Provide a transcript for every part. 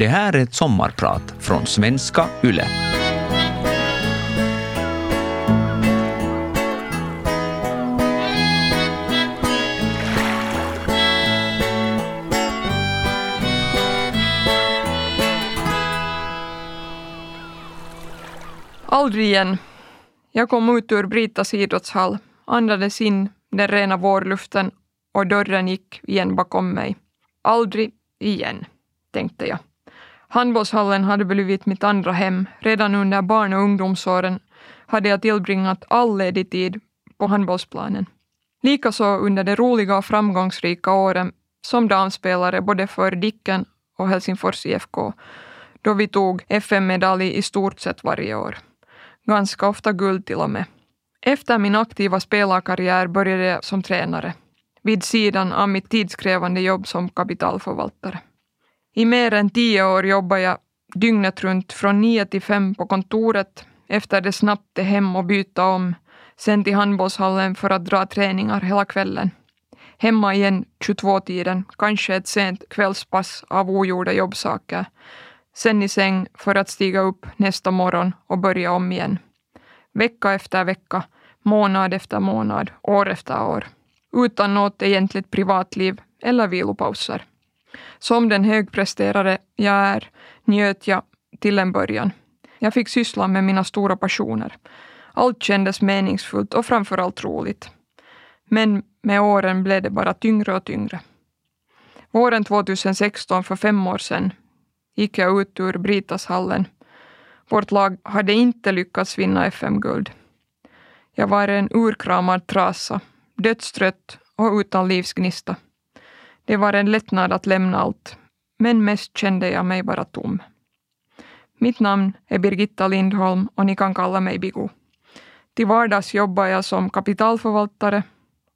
Det här är ett sommarprat från svenska YLE. Aldrig igen. Jag kom ut ur Britas idrottshall, andades in den rena vårluften och dörren gick igen bakom mig. Aldrig igen, tänkte jag. Handbollshallen hade blivit mitt andra hem. Redan under barn och ungdomsåren hade jag tillbringat all ledig tid på handbollsplanen. Likaså under de roliga och framgångsrika åren som damspelare både för Dicken och Helsingfors IFK, då vi tog FM-medalj i stort sett varje år. Ganska ofta guld till och med. Efter min aktiva spelarkarriär började jag som tränare, vid sidan av mitt tidskrävande jobb som kapitalförvaltare. I mer än tio år jobbade jag dygnet runt från nio till fem på kontoret, efter det snabbt till hem och byta om, sen till handbollshallen för att dra träningar hela kvällen. Hemma igen 22-tiden, kanske ett sent kvällspass av ogjorda jobbsaker. Sen i säng för att stiga upp nästa morgon och börja om igen. Vecka efter vecka, månad efter månad, år efter år. Utan något egentligt privatliv eller vilopauser. Som den högpresterare jag är njöt jag till en början. Jag fick syssla med mina stora passioner. Allt kändes meningsfullt och framförallt roligt. Men med åren blev det bara tyngre och tyngre. Våren 2016, för fem år sedan, gick jag ut ur Britashallen. Vårt lag hade inte lyckats vinna FM-guld. Jag var en urkramad trasa, dödstrött och utan livsgnista. Det var en lättnad att lämna allt, men mest kände jag mig bara tom. Mitt namn är Birgitta Lindholm och ni kan kalla mig Bigo. Till vardags jobbar jag som kapitalförvaltare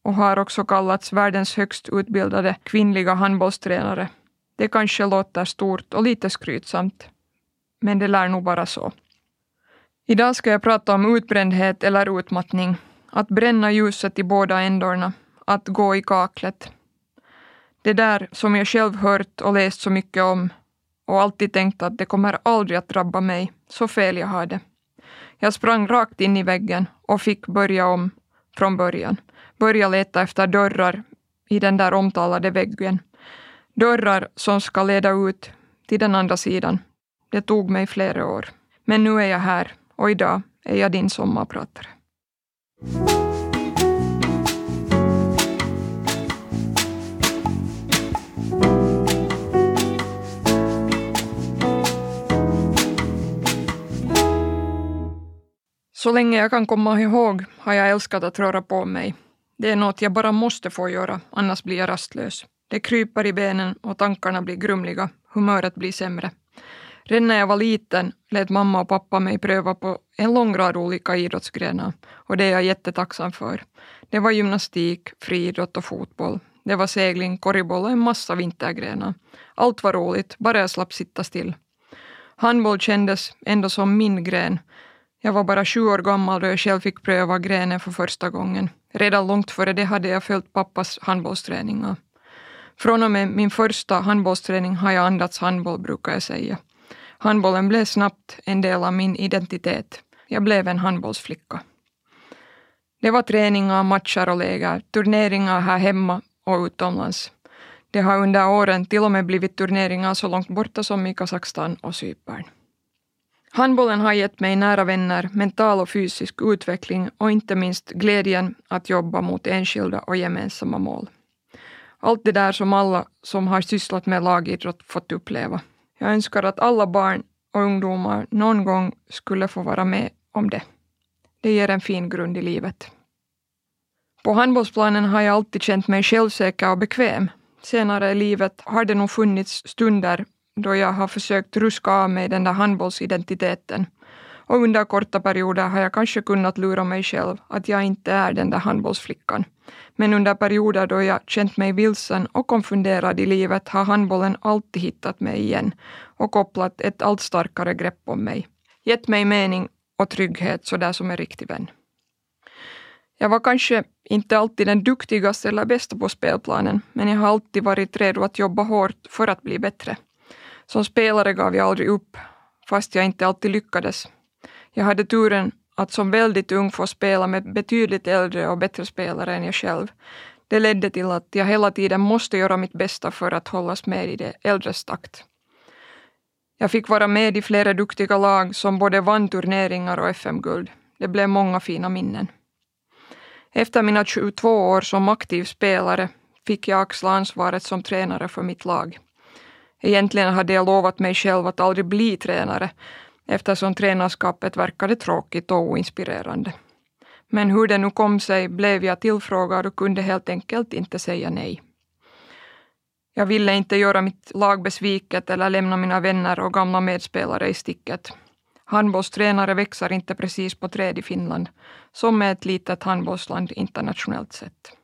och har också kallats världens högst utbildade kvinnliga handbollstränare. Det kanske låter stort och lite skrytsamt, men det lär nog vara så. Idag ska jag prata om utbrändhet eller utmattning, att bränna ljuset i båda ändorna, att gå i kaklet, det där som jag själv hört och läst så mycket om och alltid tänkt att det kommer aldrig att drabba mig, så fel jag hade. Jag sprang rakt in i väggen och fick börja om från början. Börja leta efter dörrar i den där omtalade väggen. Dörrar som ska leda ut till den andra sidan. Det tog mig flera år. Men nu är jag här och idag är jag din sommarpratare. Så länge jag kan komma ihåg har jag älskat att röra på mig. Det är något jag bara måste få göra, annars blir jag rastlös. Det kryper i benen och tankarna blir grumliga, humöret blir sämre. Redan när jag var liten lät mamma och pappa mig pröva på en lång rad olika idrottsgrenar och det är jag jättetacksam för. Det var gymnastik, friidrott och fotboll. Det var segling, korgboll och en massa vintergrenar. Allt var roligt, bara jag slapp sitta still. Handboll kändes ändå som min gren jag var bara sju år gammal då jag själv fick pröva grenen för första gången. Redan långt före det hade jag följt pappas handbollsträningar. Från och med min första handbollsträning har jag andats handboll, brukar jag säga. Handbollen blev snabbt en del av min identitet. Jag blev en handbollsflicka. Det var träningar, matcher och läger, turneringar här hemma och utomlands. Det har under åren till och med blivit turneringar så långt borta som i Kazakstan och Cypern. Handbollen har gett mig nära vänner, mental och fysisk utveckling och inte minst glädjen att jobba mot enskilda och gemensamma mål. Allt det där som alla som har sysslat med lagidrott fått uppleva. Jag önskar att alla barn och ungdomar någon gång skulle få vara med om det. Det ger en fin grund i livet. På handbollsplanen har jag alltid känt mig självsäker och bekväm. Senare i livet har det nog funnits stunder då jag har försökt ruska av mig den där handbollsidentiteten. Och under korta perioder har jag kanske kunnat lura mig själv att jag inte är den där handbollsflickan. Men under perioder då jag känt mig vilsen och konfunderad i livet har handbollen alltid hittat mig igen och kopplat ett allt starkare grepp om mig. Gett mig mening och trygghet sådär som en riktig vän. Jag var kanske inte alltid den duktigaste eller bästa på spelplanen, men jag har alltid varit redo att jobba hårt för att bli bättre. Som spelare gav jag aldrig upp, fast jag inte alltid lyckades. Jag hade turen att som väldigt ung få spela med betydligt äldre och bättre spelare än jag själv. Det ledde till att jag hela tiden måste göra mitt bästa för att hållas med i de äldres takt. Jag fick vara med i flera duktiga lag som både vann turneringar och FM-guld. Det blev många fina minnen. Efter mina 22 år som aktiv spelare fick jag axla ansvaret som tränare för mitt lag. Egentligen hade jag lovat mig själv att aldrig bli tränare eftersom tränarskapet verkade tråkigt och oinspirerande. Men hur det nu kom sig blev jag tillfrågad och kunde helt enkelt inte säga nej. Jag ville inte göra mitt lag besviket eller lämna mina vänner och gamla medspelare i sticket. Handbollstränare växer inte precis på träd i Finland, som är ett litet handbollsland internationellt sett.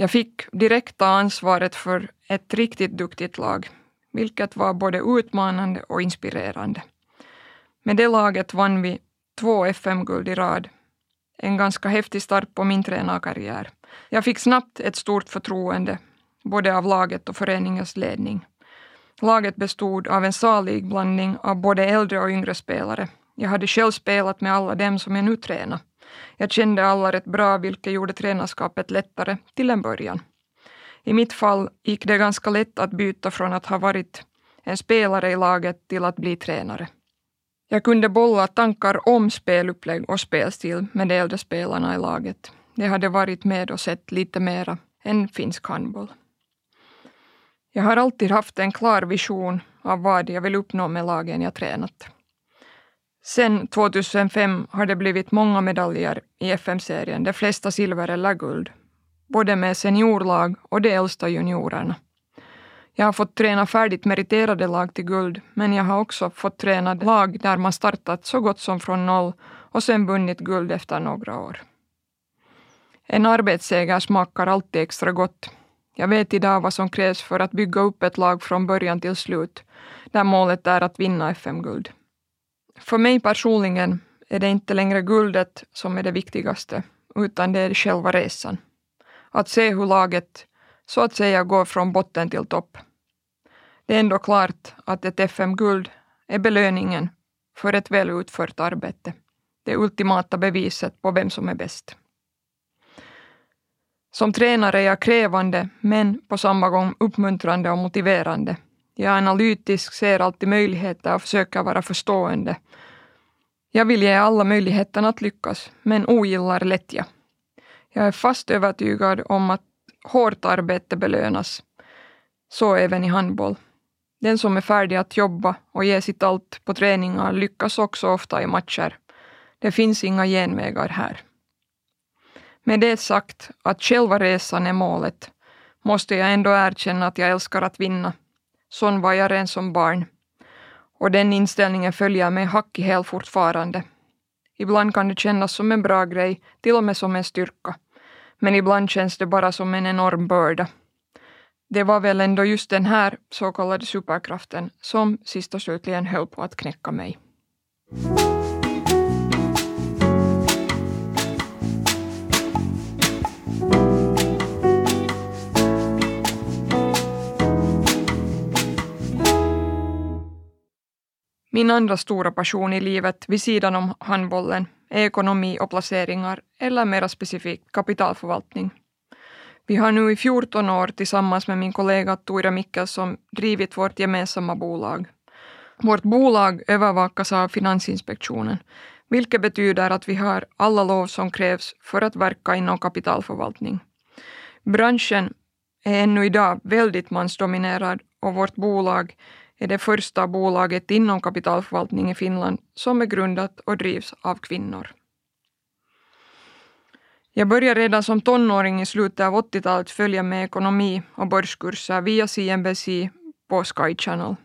Jag fick direkt ta ansvaret för ett riktigt duktigt lag, vilket var både utmanande och inspirerande. Med det laget vann vi två FM-guld i rad. En ganska häftig start på min tränarkarriär. Jag fick snabbt ett stort förtroende, både av laget och föreningens ledning. Laget bestod av en salig blandning av både äldre och yngre spelare. Jag hade själv spelat med alla dem som jag nu tränar. Jag kände alla rätt bra, vilket gjorde tränarskapet lättare till en början. I mitt fall gick det ganska lätt att byta från att ha varit en spelare i laget till att bli tränare. Jag kunde bolla tankar om spelupplägg och spelstil med de äldre spelarna i laget. De hade varit med och sett lite mera än finsk handboll. Jag har alltid haft en klar vision av vad jag vill uppnå med lagen jag tränat. Sen 2005 har det blivit många medaljer i FM-serien, de flesta silver eller guld, både med seniorlag och de äldsta juniorerna. Jag har fått träna färdigt meriterade lag till guld, men jag har också fått träna lag där man startat så gott som från noll och sen vunnit guld efter några år. En arbetsseger smakar alltid extra gott. Jag vet idag vad som krävs för att bygga upp ett lag från början till slut, där målet är att vinna FM-guld. För mig personligen är det inte längre guldet som är det viktigaste, utan det är själva resan. Att se hur laget så att säga går från botten till topp. Det är ändå klart att ett FM-guld är belöningen för ett väl utfört arbete. Det ultimata beviset på vem som är bäst. Som tränare är jag krävande, men på samma gång uppmuntrande och motiverande. Jag är analytisk, ser alltid möjligheter och försöker vara förstående. Jag vill ge alla möjligheten att lyckas, men ogillar lättja. Jag är fast övertygad om att hårt arbete belönas. Så även i handboll. Den som är färdig att jobba och ge sitt allt på träningar lyckas också ofta i matcher. Det finns inga genvägar här. Med det sagt att själva resan är målet måste jag ändå erkänna att jag älskar att vinna. Sån var jag redan som barn. Och den inställningen följer mig hack i häl fortfarande. Ibland kan det kännas som en bra grej, till och med som en styrka. Men ibland känns det bara som en enorm börda. Det var väl ändå just den här så kallade superkraften som sist och slutligen höll på att knäcka mig. Min andra stora passion i livet vid sidan om handbollen är ekonomi och placeringar, eller mer specifikt kapitalförvaltning. Vi har nu i 14 år tillsammans med min kollega Tuira Mikkelsson drivit vårt gemensamma bolag. Vårt bolag övervakas av Finansinspektionen, vilket betyder att vi har alla lov som krävs för att verka inom kapitalförvaltning. Branschen är ännu idag väldigt mansdominerad och vårt bolag är det första bolaget inom kapitalförvaltning i Finland som är grundat och drivs av kvinnor. Jag började redan som tonåring i slutet av 80-talet följa med ekonomi och börskurser via CNBC på Sky Channel.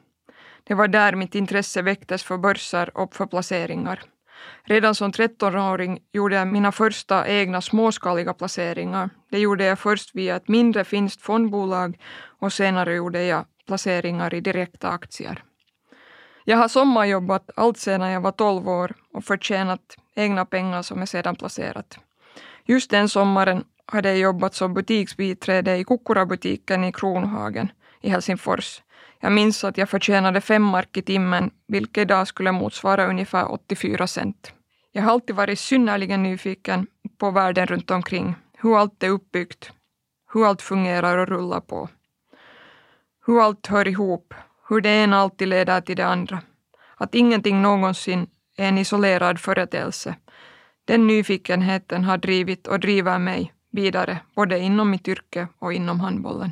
Det var där mitt intresse väcktes för börser och för placeringar. Redan som 13-åring gjorde jag mina första egna småskaliga placeringar. Det gjorde jag först via ett mindre finskt fondbolag och senare gjorde jag placeringar i direkta aktier. Jag har sommarjobbat allt sedan jag var 12 år och förtjänat egna pengar som jag sedan placerat. Just den sommaren hade jag jobbat som butiksbiträde i Kukkurabutiken i Kronhagen i Helsingfors. Jag minns att jag förtjänade fem mark i timmen, vilket idag skulle motsvara ungefär 84 cent. Jag har alltid varit synnerligen nyfiken på världen runt omkring, hur allt är uppbyggt, hur allt fungerar och rullar på. Hur allt hör ihop, hur det ena alltid leder till det andra. Att ingenting någonsin är en isolerad företeelse. Den nyfikenheten har drivit och driver mig vidare, både inom mitt yrke och inom handbollen.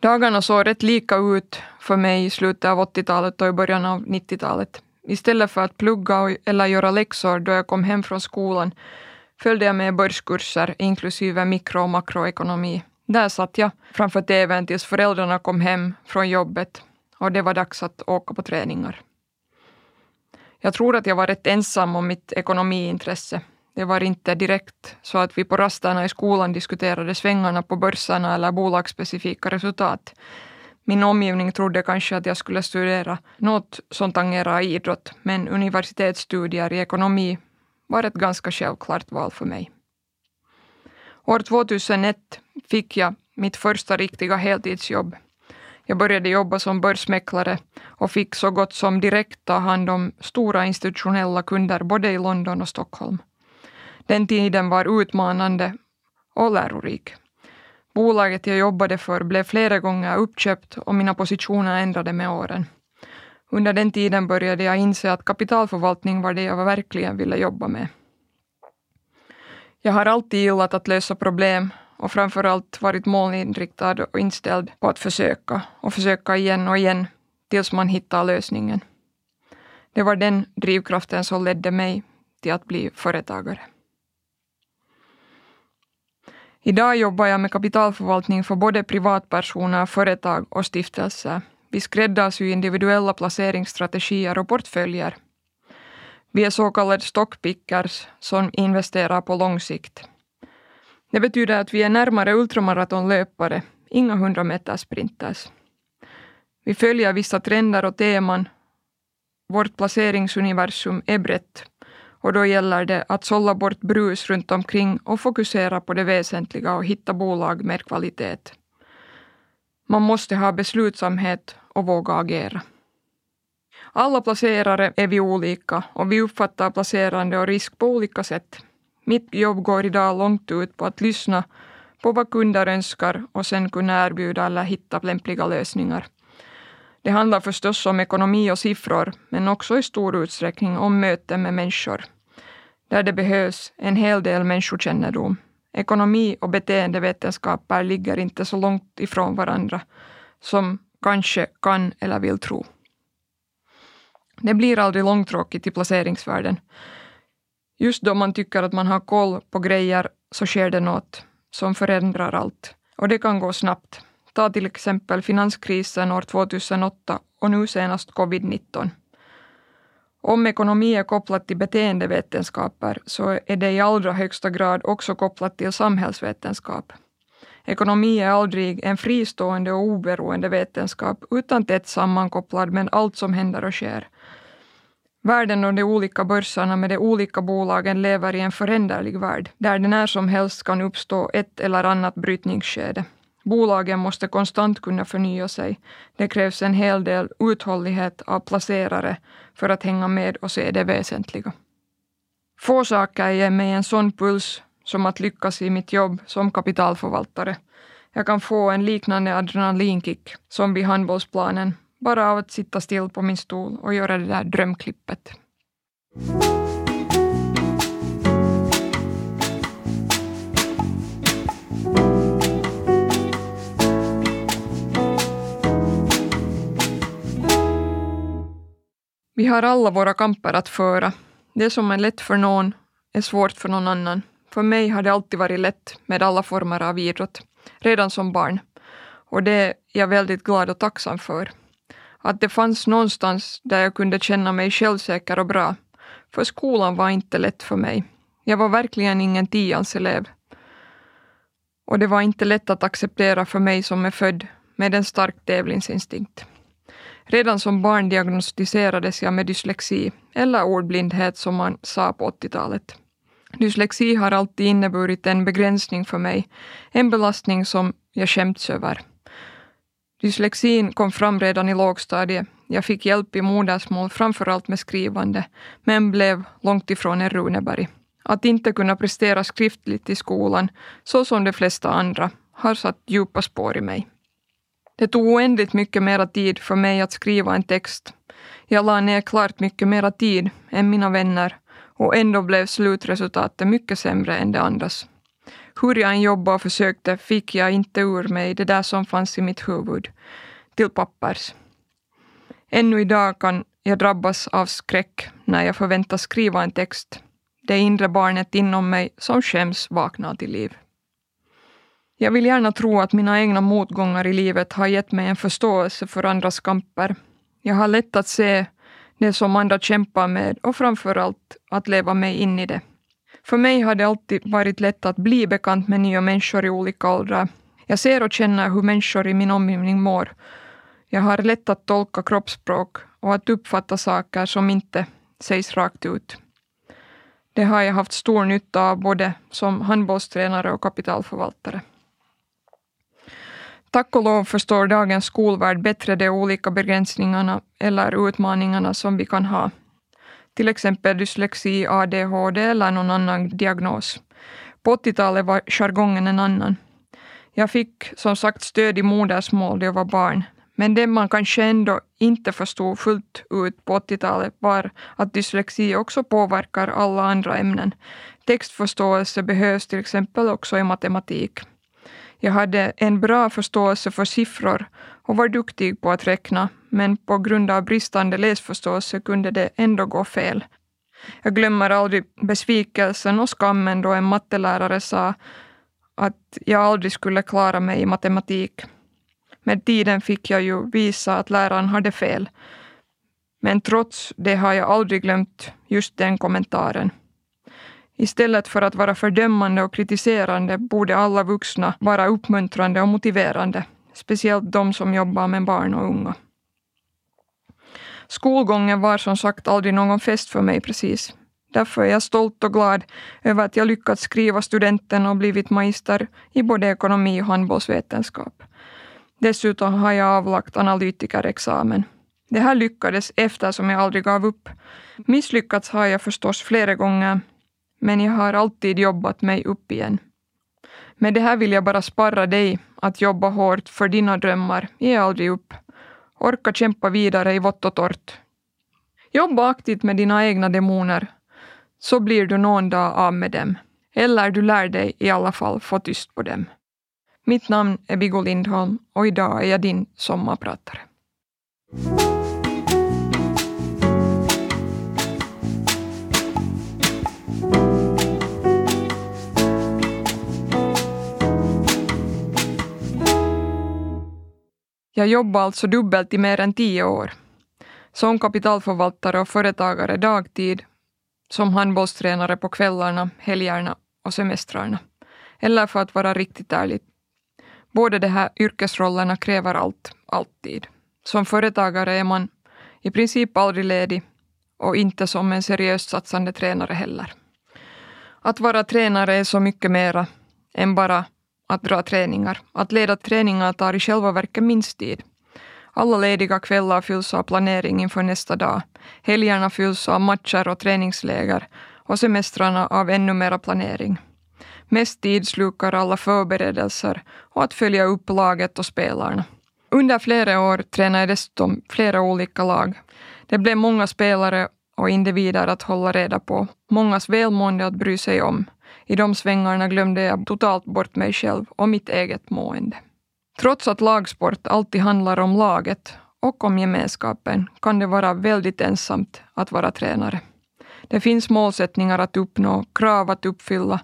Dagarna såg rätt lika ut för mig i slutet av 80-talet och i början av 90-talet. Istället för att plugga eller göra läxor då jag kom hem från skolan följde jag med börskurser inklusive mikro och makroekonomi. Där satt jag framför tvn tills föräldrarna kom hem från jobbet och det var dags att åka på träningar. Jag tror att jag var rätt ensam om mitt ekonomiintresse. Det var inte direkt så att vi på rasterna i skolan diskuterade svängarna på börserna eller bolagsspecifika resultat. Min omgivning trodde kanske att jag skulle studera något som tangerar idrott, men universitetsstudier i ekonomi var ett ganska självklart val för mig. År 2001 fick jag mitt första riktiga heltidsjobb. Jag började jobba som börsmäklare och fick så gott som direkt ta hand om stora institutionella kunder både i London och Stockholm. Den tiden var utmanande och lärorik. Bolaget jag jobbade för blev flera gånger uppköpt och mina positioner ändrade med åren. Under den tiden började jag inse att kapitalförvaltning var det jag verkligen ville jobba med. Jag har alltid gillat att lösa problem och framför allt varit målinriktad och inställd på att försöka och försöka igen och igen tills man hittar lösningen. Det var den drivkraften som ledde mig till att bli företagare. Idag jobbar jag med kapitalförvaltning för både privatpersoner, företag och stiftelser. Vi skräddarsyr individuella placeringsstrategier och portföljer. Vi är så kallade stockpickers som investerar på lång sikt. Det betyder att vi är närmare ultramaratonlöpare, inga 100 meter sprinters. Vi följer vissa trender och teman. Vårt placeringsuniversum är brett och då gäller det att sålla bort brus runt omkring och fokusera på det väsentliga och hitta bolag med kvalitet. Man måste ha beslutsamhet och våga agera. Alla placerare är vi olika och vi uppfattar placerande och risk på olika sätt. Mitt jobb går idag långt ut på att lyssna på vad kunder önskar och sen kunna erbjuda eller hitta lämpliga lösningar. Det handlar förstås om ekonomi och siffror, men också i stor utsträckning om möten med människor där det behövs en hel del människokännedom. Ekonomi och beteendevetenskaper ligger inte så långt ifrån varandra som kanske kan eller vill tro. Det blir aldrig långtråkigt i placeringsvärlden. Just då man tycker att man har koll på grejer så sker det något som förändrar allt. Och det kan gå snabbt. Ta till exempel finanskrisen år 2008 och nu senast covid-19. Om ekonomi är kopplat till beteendevetenskaper så är det i allra högsta grad också kopplat till samhällsvetenskap. Ekonomi är aldrig en fristående och oberoende vetenskap utan tätt sammankopplad med allt som händer och sker. Världen och de olika börserna med de olika bolagen lever i en föränderlig värld, där det när som helst kan uppstå ett eller annat brytningsskede. Bolagen måste konstant kunna förnya sig. Det krävs en hel del uthållighet av placerare för att hänga med och se det väsentliga. Få saker ger mig en sån puls som att lyckas i mitt jobb som kapitalförvaltare. Jag kan få en liknande adrenalinkick som vid handbollsplanen bara av att sitta still på min stol och göra det där drömklippet. Vi har alla våra kamper att föra. Det som är lätt för någon är svårt för någon annan. För mig har det alltid varit lätt med alla former av idrott, redan som barn. Och det är jag väldigt glad och tacksam för. Att det fanns någonstans där jag kunde känna mig självsäker och bra. För skolan var inte lätt för mig. Jag var verkligen ingen tians elev. Och det var inte lätt att acceptera för mig som är född med en stark tävlingsinstinkt. Redan som barn diagnostiserades jag med dyslexi, eller ordblindhet som man sa på 80-talet. Dyslexi har alltid inneburit en begränsning för mig, en belastning som jag skämts över. Dyslexin kom fram redan i lågstadiet. Jag fick hjälp i modersmål, framförallt med skrivande, men blev långt ifrån en Runeberg. Att inte kunna prestera skriftligt i skolan, så som de flesta andra, har satt djupa spår i mig. Det tog oändligt mycket mera tid för mig att skriva en text. Jag la ner klart mycket mera tid än mina vänner och ändå blev slutresultatet mycket sämre än det andras. Hur jag än jobbade och försökte fick jag inte ur mig det där som fanns i mitt huvud, till pappers. Ännu idag kan jag drabbas av skräck när jag förväntas skriva en text. Det inre barnet inom mig som skäms vaknar till liv. Jag vill gärna tro att mina egna motgångar i livet har gett mig en förståelse för andras kamper. Jag har lätt att se det som andra kämpar med och framför allt att leva mig in i det. För mig har det alltid varit lätt att bli bekant med nya människor i olika åldrar. Jag ser och känner hur människor i min omgivning mår. Jag har lätt att tolka kroppsspråk och att uppfatta saker som inte sägs rakt ut. Det har jag haft stor nytta av både som handbollstränare och kapitalförvaltare. Tack och lov förstår dagens skolvärld bättre de olika begränsningarna eller utmaningarna som vi kan ha. Till exempel dyslexi, ADHD eller någon annan diagnos. På 80-talet var jargongen en annan. Jag fick som sagt stöd i modersmål då jag var barn, men det man kanske ändå inte förstod fullt ut på 80-talet var att dyslexi också påverkar alla andra ämnen. Textförståelse behövs till exempel också i matematik. Jag hade en bra förståelse för siffror och var duktig på att räkna, men på grund av bristande läsförståelse kunde det ändå gå fel. Jag glömmer aldrig besvikelsen och skammen då en mattelärare sa att jag aldrig skulle klara mig i matematik. Med tiden fick jag ju visa att läraren hade fel. Men trots det har jag aldrig glömt just den kommentaren. Istället för att vara fördömande och kritiserande borde alla vuxna vara uppmuntrande och motiverande, speciellt de som jobbar med barn och unga. Skolgången var som sagt aldrig någon fest för mig precis. Därför är jag stolt och glad över att jag lyckats skriva studenten och blivit magister i både ekonomi och handbollsvetenskap. Dessutom har jag avlagt analytikerexamen. Det här lyckades eftersom jag aldrig gav upp. Misslyckats har jag förstås flera gånger, men jag har alltid jobbat mig upp igen. Med det här vill jag bara sparra dig att jobba hårt för dina drömmar. Ge aldrig upp. Orka kämpa vidare i vått och torrt. Jobba aktivt med dina egna demoner, så blir du någon dag av med dem. Eller du lär dig i alla fall få tyst på dem. Mitt namn är Viggo Lindholm och idag är jag din sommarpratare. Jag jobbade alltså dubbelt i mer än tio år. Som kapitalförvaltare och företagare dagtid, som handbollstränare på kvällarna, helgerna och semestrarna. Eller för att vara riktigt ärlig, båda de här yrkesrollerna kräver allt, alltid. Som företagare är man i princip aldrig ledig och inte som en seriöst satsande tränare heller. Att vara tränare är så mycket mera än bara att dra träningar. Att leda träningar tar i själva verket minst tid. Alla lediga kvällar fylls av planering inför nästa dag. Helgerna fylls av matcher och träningsläger och semestrarna av ännu mera planering. Mest tid slukar alla förberedelser och att följa upp laget och spelarna. Under flera år tränade jag dessutom flera olika lag. Det blev många spelare och individer att hålla reda på, mångas välmående att bry sig om. I de svängarna glömde jag totalt bort mig själv och mitt eget mående. Trots att lagsport alltid handlar om laget och om gemenskapen kan det vara väldigt ensamt att vara tränare. Det finns målsättningar att uppnå, krav att uppfylla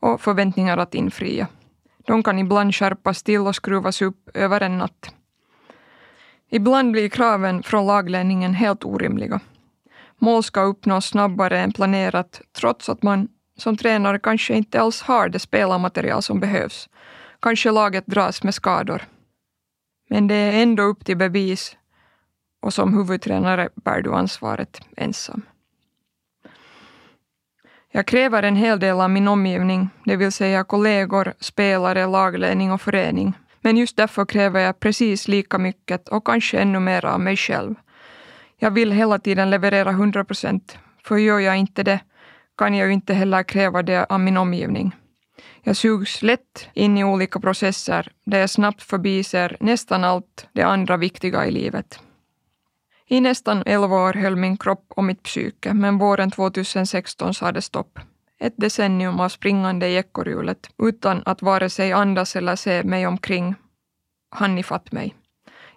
och förväntningar att infria. De kan ibland skärpas till och skruvas upp över en natt. Ibland blir kraven från lagledningen helt orimliga. Mål ska uppnås snabbare än planerat trots att man som tränare kanske inte alls har det spelarmaterial som behövs. Kanske laget dras med skador. Men det är ändå upp till bevis och som huvudtränare bär du ansvaret ensam. Jag kräver en hel del av min omgivning, det vill säga kollegor, spelare, lagledning och förening. Men just därför kräver jag precis lika mycket och kanske ännu mer av mig själv. Jag vill hela tiden leverera 100 procent, för gör jag inte det kan jag ju inte heller kräva det av min omgivning. Jag sugs lätt in i olika processer där jag snabbt förbiser nästan allt det andra viktiga i livet. I nästan elva år höll min kropp och mitt psyke, men våren 2016 sa det stopp. Ett decennium av springande i ekorrhjulet utan att vare sig andas eller se mig omkring hann ifatt mig.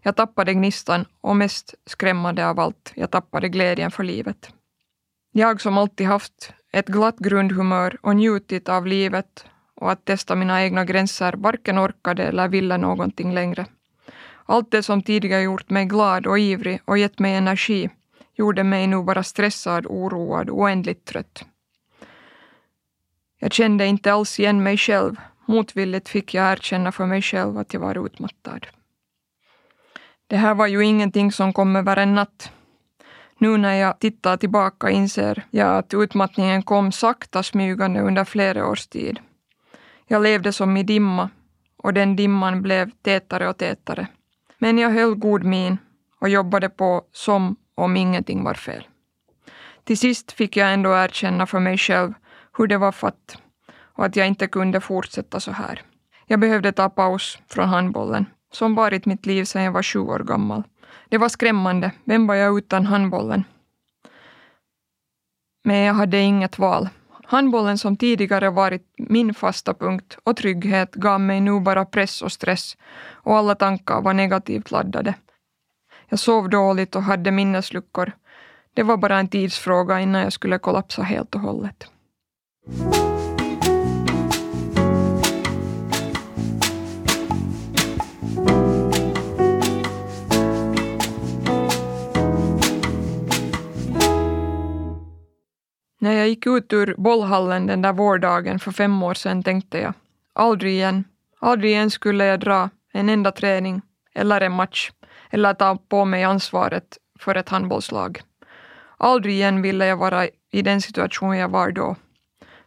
Jag tappade gnistan och mest skrämmande av allt, jag tappade glädjen för livet. Jag som alltid haft ett glatt grundhumör och njutit av livet och att testa mina egna gränser varken orkade eller ville någonting längre. Allt det som tidigare gjort mig glad och ivrig och gett mig energi gjorde mig nu bara stressad, oroad och oändligt trött. Jag kände inte alls igen mig själv. Motvilligt fick jag erkänna för mig själv att jag var utmattad. Det här var ju ingenting som kom över en natt. Nu när jag tittar tillbaka inser jag att utmattningen kom sakta smygande under flera års tid. Jag levde som i dimma och den dimman blev tätare och tätare. Men jag höll god min och jobbade på som om ingenting var fel. Till sist fick jag ändå erkänna för mig själv hur det var fatt och att jag inte kunde fortsätta så här. Jag behövde ta paus från handbollen, som varit mitt liv sedan jag var sju år gammal. Det var skrämmande. Vem var jag utan handbollen? Men jag hade inget val. Handbollen som tidigare varit min fasta punkt och trygghet gav mig nu bara press och stress och alla tankar var negativt laddade. Jag sov dåligt och hade minnesluckor. Det var bara en tidsfråga innan jag skulle kollapsa helt och hållet. När jag gick ut ur bollhallen den där vårdagen för fem år sedan tänkte jag, aldrig igen, aldrig igen skulle jag dra en enda träning eller en match eller ta på mig ansvaret för ett handbollslag. Aldrig igen ville jag vara i den situation jag var då.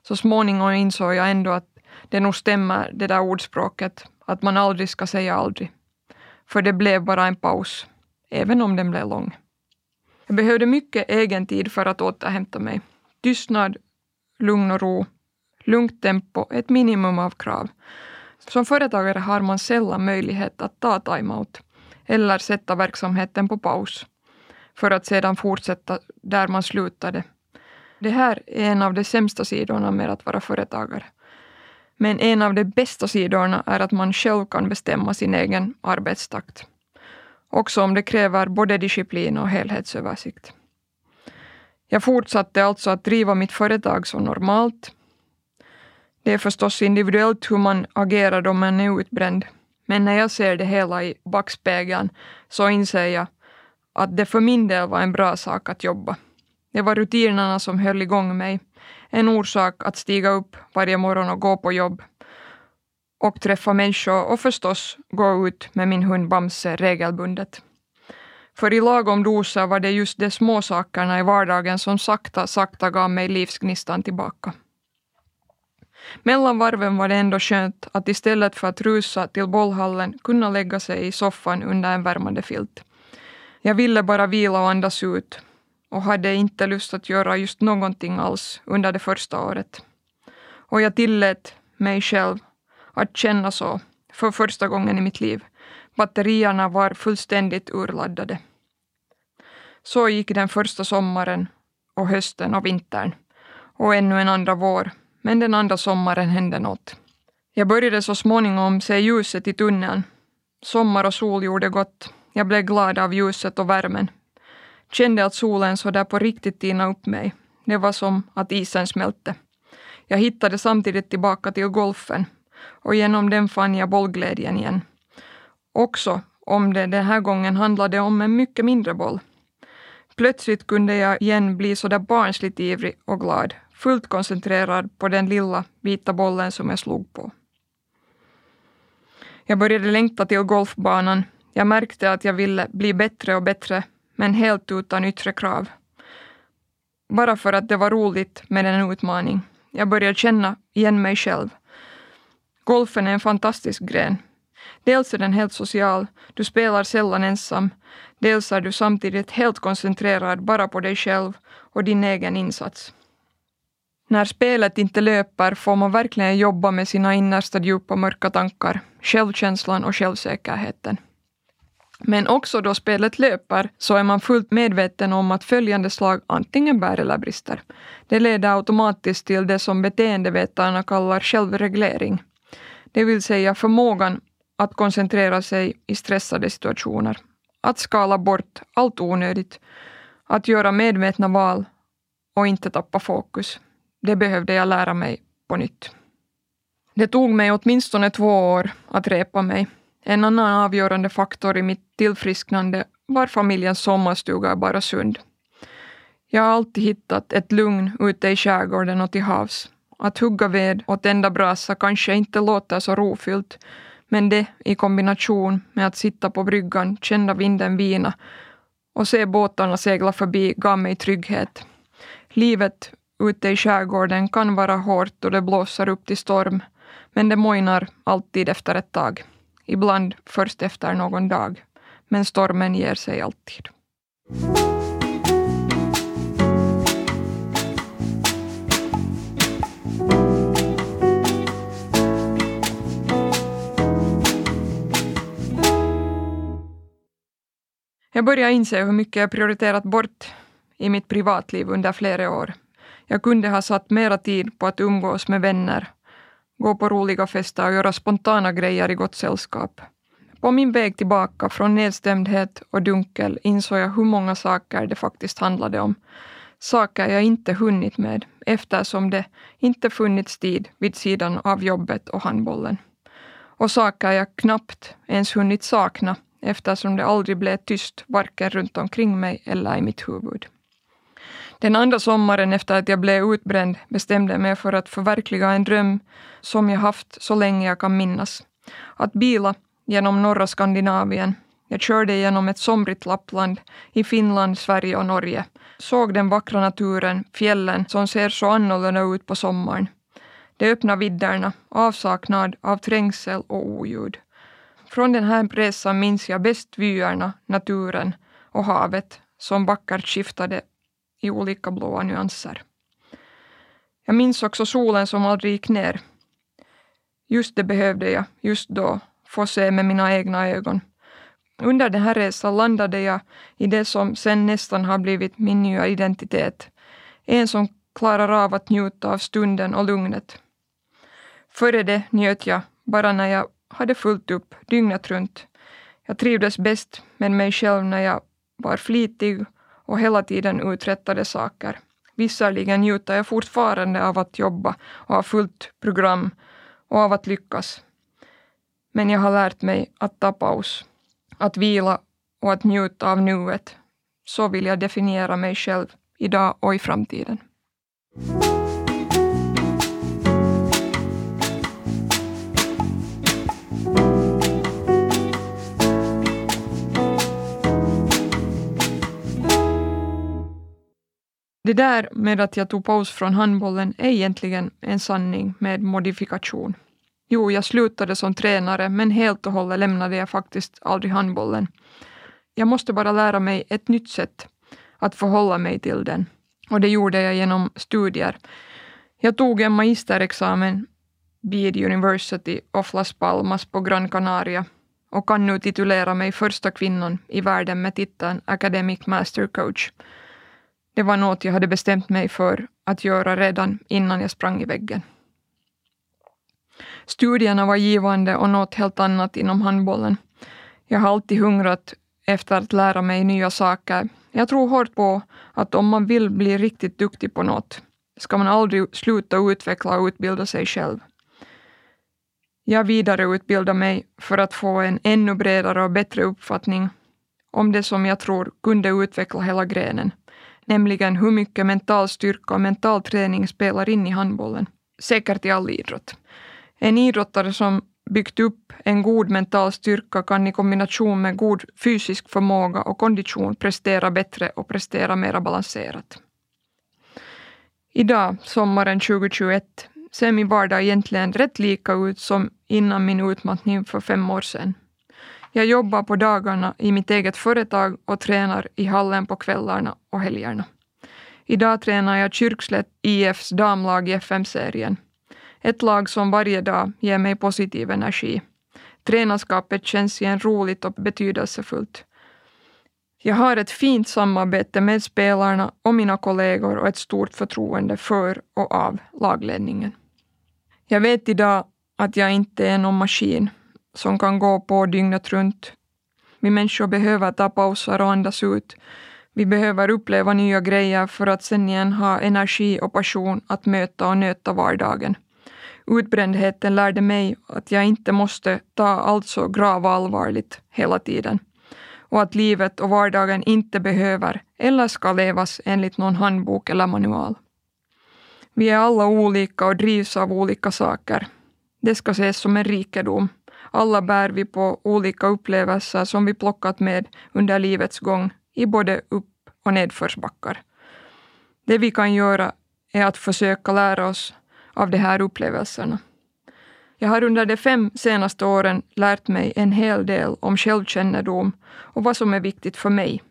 Så småningom insåg jag ändå att det nog stämmer, det där ordspråket, att man aldrig ska säga aldrig. För det blev bara en paus, även om den blev lång. Jag behövde mycket egen tid för att återhämta mig. Tystnad, lugn och ro, lugnt tempo, ett minimum av krav. Som företagare har man sällan möjlighet att ta timeout eller sätta verksamheten på paus för att sedan fortsätta där man slutade. Det här är en av de sämsta sidorna med att vara företagare. Men en av de bästa sidorna är att man själv kan bestämma sin egen arbetstakt. Också om det kräver både disciplin och helhetsöversikt. Jag fortsatte alltså att driva mitt företag som normalt. Det är förstås individuellt hur man agerar då man är utbränd. Men när jag ser det hela i backspegeln så inser jag att det för min del var en bra sak att jobba. Det var rutinerna som höll igång mig. En orsak att stiga upp varje morgon och gå på jobb och träffa människor och förstås gå ut med min hund Bamse regelbundet. För i lagom doser var det just de små sakerna i vardagen som sakta, sakta gav mig livsgnistan tillbaka. Mellan varven var det ändå skönt att istället för att rusa till bollhallen kunna lägga sig i soffan under en värmande filt. Jag ville bara vila och andas ut och hade inte lust att göra just någonting alls under det första året. Och jag tillät mig själv att känna så för första gången i mitt liv. Batterierna var fullständigt urladdade. Så gick den första sommaren och hösten och vintern och ännu en andra vår, men den andra sommaren hände något. Jag började så småningom se ljuset i tunneln. Sommar och sol gjorde gott. Jag blev glad av ljuset och värmen. Kände att solen så där på riktigt tina upp mig. Det var som att isen smälte. Jag hittade samtidigt tillbaka till golfen och genom den fann jag bollglädjen igen. Också om det den här gången handlade om en mycket mindre boll. Plötsligt kunde jag igen bli så där barnsligt ivrig och glad, fullt koncentrerad på den lilla vita bollen som jag slog på. Jag började längta till golfbanan. Jag märkte att jag ville bli bättre och bättre, men helt utan yttre krav. Bara för att det var roligt med en utmaning. Jag började känna igen mig själv. Golfen är en fantastisk gren. Dels är den helt social, du spelar sällan ensam, dels är du samtidigt helt koncentrerad bara på dig själv och din egen insats. När spelet inte löper får man verkligen jobba med sina innersta djupa mörka tankar, självkänslan och självsäkerheten. Men också då spelet löper så är man fullt medveten om att följande slag antingen bär eller brister. Det leder automatiskt till det som beteendevetarna kallar självreglering. Det vill säga förmågan att koncentrera sig i stressade situationer. Att skala bort allt onödigt. Att göra medvetna val och inte tappa fokus. Det behövde jag lära mig på nytt. Det tog mig åtminstone två år att repa mig. En annan avgörande faktor i mitt tillfrisknande var familjens sommarstuga i Barasund. Jag har alltid hittat ett lugn ute i skärgården och till havs. Att hugga ved och tända brasa kanske inte låter så rofyllt, men det i kombination med att sitta på bryggan, känna vinden vina och se båtarna segla förbi gav mig trygghet. Livet ute i skärgården kan vara hårt då det blåser upp till storm, men det mojnar alltid efter ett tag. Ibland först efter någon dag. Men stormen ger sig alltid. Jag började inse hur mycket jag prioriterat bort i mitt privatliv under flera år. Jag kunde ha satt mera tid på att umgås med vänner, gå på roliga fester och göra spontana grejer i gott sällskap. På min väg tillbaka från nedstämdhet och dunkel insåg jag hur många saker det faktiskt handlade om. Saker jag inte hunnit med eftersom det inte funnits tid vid sidan av jobbet och handbollen. Och saker jag knappt ens hunnit sakna eftersom det aldrig blev tyst varken runt omkring mig eller i mitt huvud. Den andra sommaren efter att jag blev utbränd bestämde jag mig för att förverkliga en dröm som jag haft så länge jag kan minnas. Att bila genom norra Skandinavien. Jag körde genom ett somrigt Lappland i Finland, Sverige och Norge. Såg den vackra naturen, fjällen som ser så annorlunda ut på sommaren. De öppna vidderna, avsaknad av trängsel och oljud. Från den här resan minns jag bäst vyerna, naturen och havet som vackert skiftade i olika blåa nyanser. Jag minns också solen som aldrig gick ner. Just det behövde jag, just då, få se med mina egna ögon. Under den här resan landade jag i det som sen nästan har blivit min nya identitet. En som klarar av att njuta av stunden och lugnet. Före det njöt jag bara när jag hade fullt upp dygnet runt. Jag trivdes bäst med mig själv när jag var flitig och hela tiden uträttade saker. Visserligen njuter jag fortfarande av att jobba och ha fullt program och av att lyckas. Men jag har lärt mig att ta paus, att vila och att njuta av nuet. Så vill jag definiera mig själv idag och i framtiden. Det där med att jag tog paus från handbollen är egentligen en sanning med modifikation. Jo, jag slutade som tränare, men helt och hållet lämnade jag faktiskt aldrig handbollen. Jag måste bara lära mig ett nytt sätt att förhålla mig till den. Och det gjorde jag genom studier. Jag tog en magisterexamen vid University of Las Palmas på Gran Canaria och kan nu titulera mig första kvinnan i världen med titeln Academic Master Coach. Det var något jag hade bestämt mig för att göra redan innan jag sprang i väggen. Studierna var givande och något helt annat inom handbollen. Jag har alltid hungrat efter att lära mig nya saker. Jag tror hårt på att om man vill bli riktigt duktig på något ska man aldrig sluta utveckla och utbilda sig själv. Jag vidareutbildar mig för att få en ännu bredare och bättre uppfattning om det som jag tror kunde utveckla hela grenen, nämligen hur mycket mental styrka och mental träning spelar in i handbollen. Säkert i all idrott. En idrottare som byggt upp en god mental styrka kan i kombination med god fysisk förmåga och kondition prestera bättre och prestera mera balanserat. Idag, sommaren 2021, ser min vardag egentligen rätt lika ut som innan min utmattning för fem år sedan. Jag jobbar på dagarna i mitt eget företag och tränar i hallen på kvällarna och helgerna. Idag tränar jag Kyrkslätt IFs damlag i FM-serien. Ett lag som varje dag ger mig positiv energi. Tränarskapet känns igen roligt och betydelsefullt. Jag har ett fint samarbete med spelarna och mina kollegor och ett stort förtroende för och av lagledningen. Jag vet idag att jag inte är någon maskin som kan gå på dygnet runt. Vi människor behöver ta pauser och andas ut. Vi behöver uppleva nya grejer för att sen igen ha energi och passion att möta och nöta vardagen. Utbrändheten lärde mig att jag inte måste ta allt så gravallvarligt hela tiden och att livet och vardagen inte behöver eller ska levas enligt någon handbok eller manual. Vi är alla olika och drivs av olika saker. Det ska ses som en rikedom. Alla bär vi på olika upplevelser som vi plockat med under livets gång i både upp och nedförsbackar. Det vi kan göra är att försöka lära oss av de här upplevelserna. Jag har under de fem senaste åren lärt mig en hel del om självkännedom och vad som är viktigt för mig.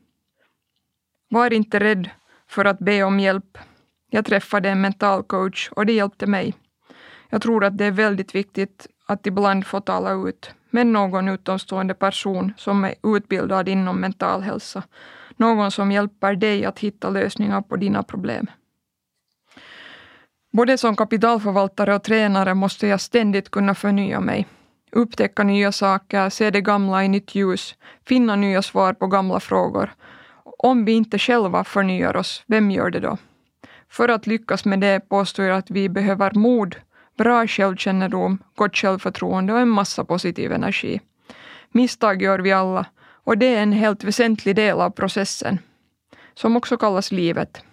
Var inte rädd för att be om hjälp. Jag träffade en mental coach och det hjälpte mig. Jag tror att det är väldigt viktigt att ibland få tala ut med någon utomstående person som är utbildad inom mental hälsa. Någon som hjälper dig att hitta lösningar på dina problem. Både som kapitalförvaltare och tränare måste jag ständigt kunna förnya mig. Upptäcka nya saker, se det gamla i nytt ljus, finna nya svar på gamla frågor. Om vi inte själva förnyar oss, vem gör det då? För att lyckas med det påstår jag att vi behöver mod, bra självkännedom, gott självförtroende och en massa positiv energi. Misstag gör vi alla och det är en helt väsentlig del av processen, som också kallas livet.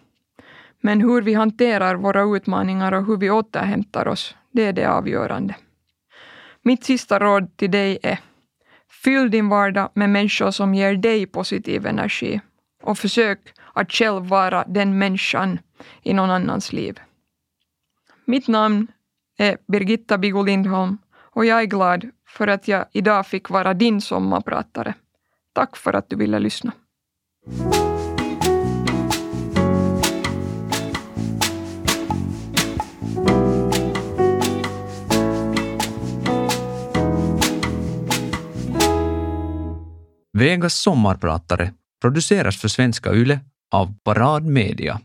Men hur vi hanterar våra utmaningar och hur vi återhämtar oss, det är det avgörande. Mitt sista råd till dig är Fyll din vardag med människor som ger dig positiv energi och försök att själv vara den människan i någon annans liv. Mitt namn är Birgitta Bigo Lindholm och jag är glad för att jag idag fick vara din sommarpratare. Tack för att du ville lyssna. Vegas sommarpratare produceras för Svenska Yle av Parad Media.